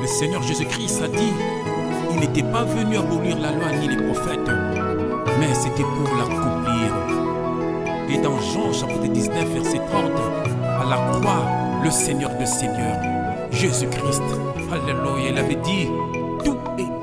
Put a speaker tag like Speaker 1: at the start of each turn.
Speaker 1: Le Seigneur Jésus-Christ a dit, il n'était pas venu abolir la loi ni les prophètes, mais c'était pour l'accomplir. Et dans Jean chapitre 19, verset 30, à la croix, le Seigneur de Seigneur, Jésus-Christ, Alléluia, il avait dit, tout est